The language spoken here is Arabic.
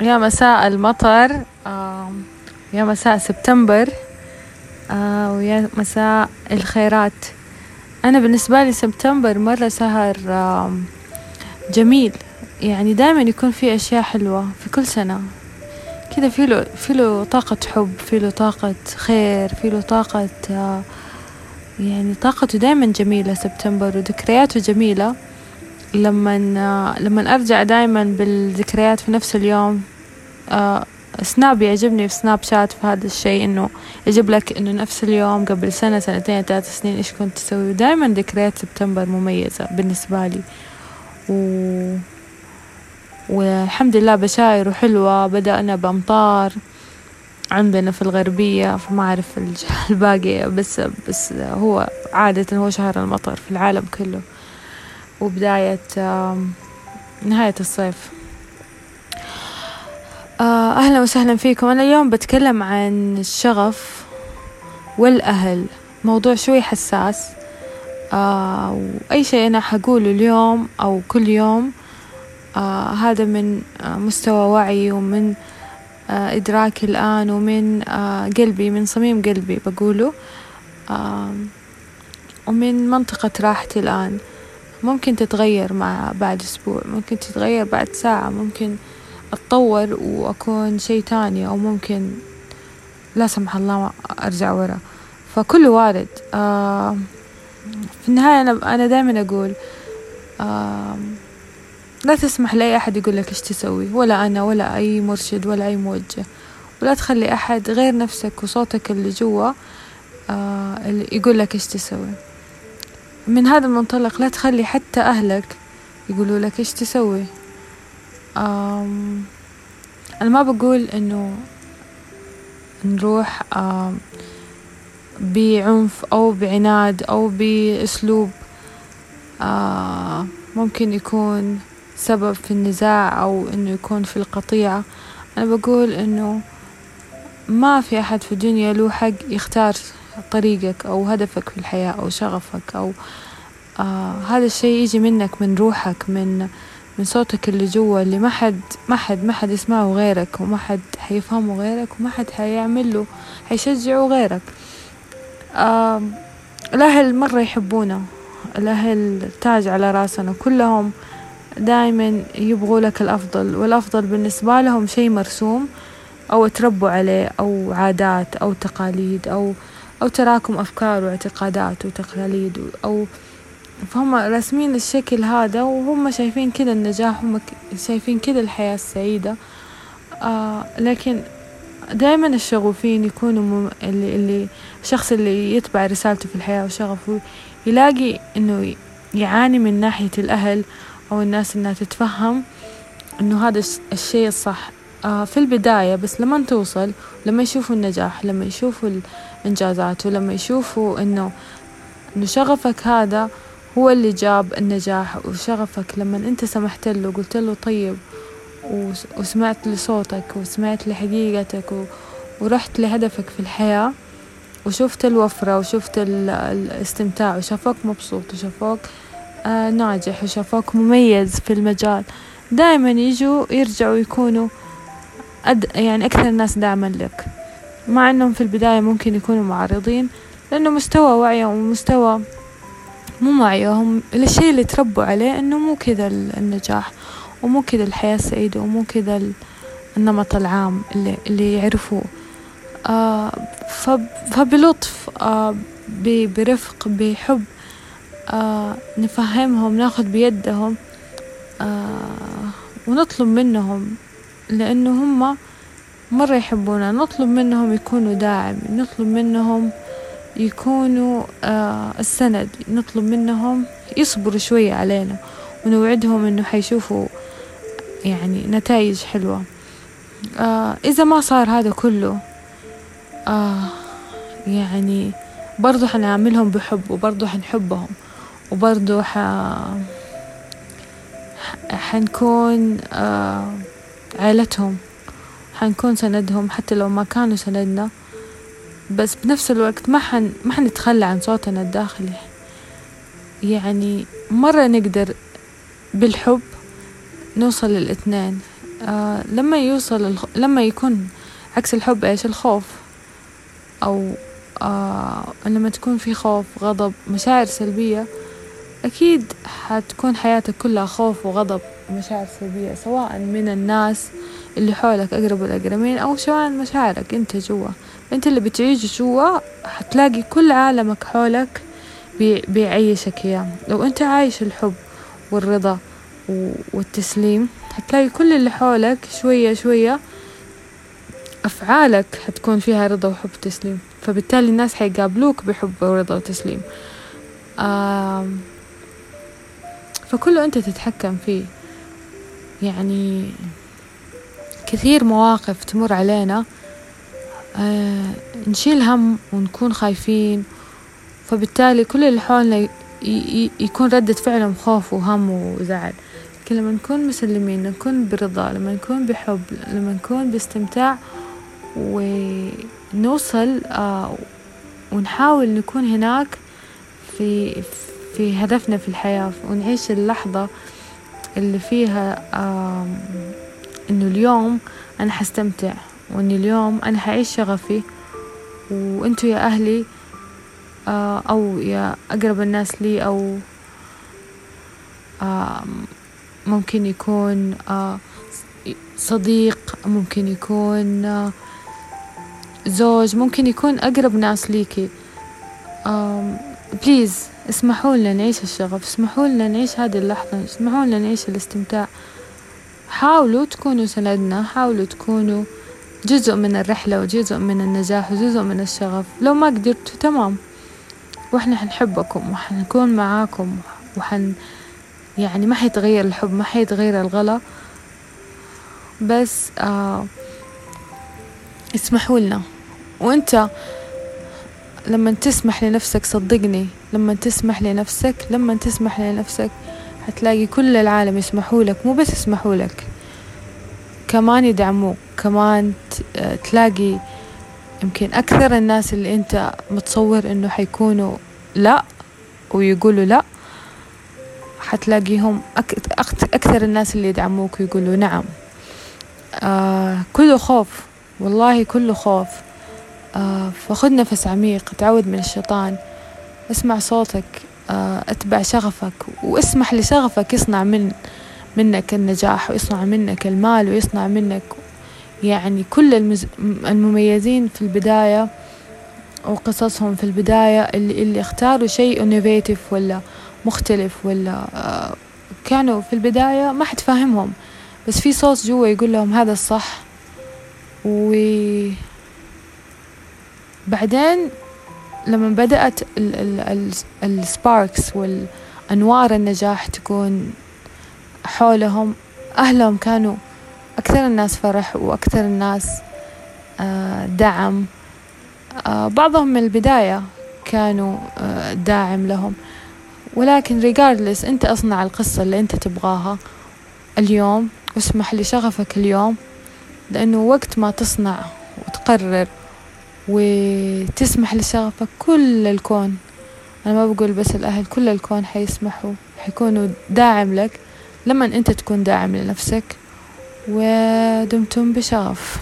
يا مساء المطر يا مساء سبتمبر آه، ويا مساء الخيرات. أنا بالنسبة لي سبتمبر مرة شهر جميل. يعني دائما يكون في أشياء حلوة في كل سنة. كذا في له في له طاقة حب في له طاقة خير في له طاقة آه، يعني طاقته دائما جميلة سبتمبر وذكرياته جميلة. لما لما أرجع دائما بالذكريات في نفس اليوم آه، سناب يعجبني في سناب شات في هذا الشيء إنه يجيب لك إنه نفس اليوم قبل سنة سنتين ثلاث سنين إيش كنت تسوي. ودائما ذكريات سبتمبر مميزة بالنسبة لي. و... والحمد لله بشاير وحلوة بدأنا بأمطار عندنا في الغربية فما أعرف الباقي بس بس هو عادة هو شهر المطر في العالم كله. وبداية نهاية الصيف. آه، أهلا وسهلا فيكم. أنا اليوم بتكلم عن الشغف والأهل. موضوع شوي حساس. آه وأي شيء أنا حقوله اليوم أو كل يوم آه هذا من آه مستوى وعي ومن آه إدراكي الآن ومن آه قلبي من صميم قلبي بقوله. آه ومن منطقة راحتي الآن. ممكن تتغير مع بعد أسبوع ممكن تتغير بعد ساعة ممكن أتطور وأكون شيء تاني أو ممكن لا سمح الله أرجع ورا. فكله وارد. آه في النهاية أنا أنا دائما أقول آه لا تسمح لأي أحد يقول لك إيش تسوي ولا أنا ولا أي مرشد ولا أي موجه. ولا تخلي أحد غير نفسك وصوتك اللي جوا آه اللي يقول لك إيش تسوي. من هذا المنطلق لا تخلي حتى أهلك يقولوا لك إيش تسوي. أنا ما بقول إنه نروح بعنف أو بعناد أو بأسلوب ممكن يكون سبب في النزاع أو إنه يكون في القطيعة أنا بقول إنه ما في أحد في الدنيا له حق يختار طريقك أو هدفك في الحياة أو شغفك أو آه هذا الشيء يجي منك من روحك من من صوتك اللي جوا اللي ما حد ما حد ما حد يسمعه غيرك وما حد حيفهمه غيرك وما حد حيعمل له حيشجعه غيرك. آه الأهل مرة يحبونا. الأهل تاج على راسنا. كلهم دايما يبغوا لك الأفضل والأفضل بالنسبة لهم شيء مرسوم أو تربوا عليه أو عادات أو تقاليد أو أو تراكم أفكار واعتقادات وتقاليد أو فهم راسمين الشكل هذا وهم شايفين كذا النجاح هم شايفين كذا الحياة السعيدة. آه لكن دائما الشغوفين يكونوا مم... اللي, اللي الشخص اللي يتبع رسالته في الحياة وشغفه يلاقي إنه يعاني من ناحية الأهل أو الناس إنها تتفهم إنه هذا الشيء الصح. في البداية بس لما توصل لما يشوفوا النجاح لما يشوفوا الإنجازات ولما يشوفوا إنه إنه شغفك هذا هو اللي جاب النجاح وشغفك لما أنت سمحت له قلت له طيب وسمعت لصوتك وسمعت لحقيقتك ورحت لهدفك في الحياة وشفت الوفرة وشفت الاستمتاع وشافوك مبسوط وشافوك آه ناجح وشافوك مميز في المجال. دائما يجوا يرجعوا يكونوا أد يعني أكثر الناس دعما لك. مع أنهم في البداية ممكن يكونوا معارضين لأنه مستوى وعيهم ومستوى مو وعيهم الشيء اللي تربوا عليه إنه مو كذا النجاح ومو كذا الحياة السعيدة ومو كذا النمط العام اللي, اللي يعرفوه. آه فبلطف آه برفق بحب آه نفهمهم ناخذ بيدهم آه ونطلب منهم لأنه هم مرة يحبونا. نطلب منهم يكونوا داعم نطلب منهم يكونوا آه السند نطلب منهم يصبروا شوية علينا ونوعدهم إنه حيشوفوا يعني نتائج حلوة. آه إذا ما صار هذا كله آه يعني برضو حنعملهم بحب وبرضو حنحبهم وبرضو ح... حنكون آه عيلتهم حنكون سندهم حتى لو ما كانوا سندنا. بس بنفس الوقت ما حن ما حنتخلى عن صوتنا الداخلي. يعني مرة نقدر بالحب نوصل للإثنين. آه لما يوصل الخ... لما يكون عكس الحب إيش؟ الخوف. أو آه لما تكون في خوف غضب مشاعر سلبية. أكيد حتكون حياتك كلها خوف وغضب ومشاعر سلبية سواء من الناس اللي حولك أقرب الأقربين أو سواء مشاعرك أنت جوا. أنت اللي بتعيش جوا حتلاقي كل عالمك حولك بي بيعيشك إياه. لو أنت عايش الحب والرضا والتسليم حتلاقي كل اللي حولك شوية شوية أفعالك حتكون فيها رضا وحب وتسليم. فبالتالي الناس حيقابلوك بحب ورضا وتسليم. فكله أنت تتحكم فيه. يعني كثير مواقف تمر علينا آه نشيل هم ونكون خايفين. فبالتالي كل اللي حولنا يكون ردة فعلهم خوف وهم وزعل. لكن لما نكون مسلمين نكون برضا لما نكون بحب لما نكون باستمتاع ونوصل آه ونحاول نكون هناك في في هدفنا في الحياة ونعيش اللحظة اللي فيها إنه اليوم أنا حستمتع وإن اليوم أنا حعيش شغفي. وإنتوا يا أهلي أو يا أقرب الناس لي أو ممكن يكون صديق ممكن يكون زوج ممكن يكون أقرب ناس ليكي. بليز اسمحوا لنا نعيش الشغف اسمحوا لنا نعيش هذه اللحظة اسمحوا لنا نعيش الاستمتاع. حاولوا تكونوا سندنا حاولوا تكونوا جزء من الرحلة وجزء من النجاح وجزء من الشغف. لو ما قدرتوا تمام. وإحنا حنحبكم وحنكون معاكم وحن يعني ما حيتغير الحب ما حيتغير الغلا. بس آه اسمحوا لنا. وانت لما تسمح لنفسك صدقني لما تسمح لنفسك لما تسمح لنفسك حتلاقي كل العالم يسمحوا لك مو بس يسمحوا لك. كمان يدعموك كمان تلاقي يمكن أكثر الناس اللي أنت متصور إنه حيكونوا لا ويقولوا لا حتلاقيهم أكثر الناس اللي يدعموك ويقولوا نعم. آه كله خوف والله كله خوف. آه فخذ نفس عميق تعود من الشيطان. اسمع صوتك آه اتبع شغفك واسمح لشغفك يصنع من منك النجاح ويصنع منك المال ويصنع منك يعني كل المز... المميزين في البداية وقصصهم في البداية اللي, اللي اختاروا شيء انوفيتيف ولا مختلف ولا آه كانوا في البداية ما حد فاهمهم. بس في صوت جوا يقول لهم هذا الصح و بعدين لما بدأت السباركس والأنوار النجاح تكون حولهم أهلهم كانوا أكثر الناس فرح وأكثر الناس دعم. بعضهم من البداية كانوا داعم لهم. ولكن regardless أنت أصنع القصة اللي أنت تبغاها اليوم واسمح لشغفك اليوم لأنه وقت ما تصنع وتقرر وتسمح لشغفك كل الكون. أنا ما بقول بس الأهل كل الكون حيسمحوا حيكونوا داعم لك لما أنت تكون داعم لنفسك. ودمتم بشغف.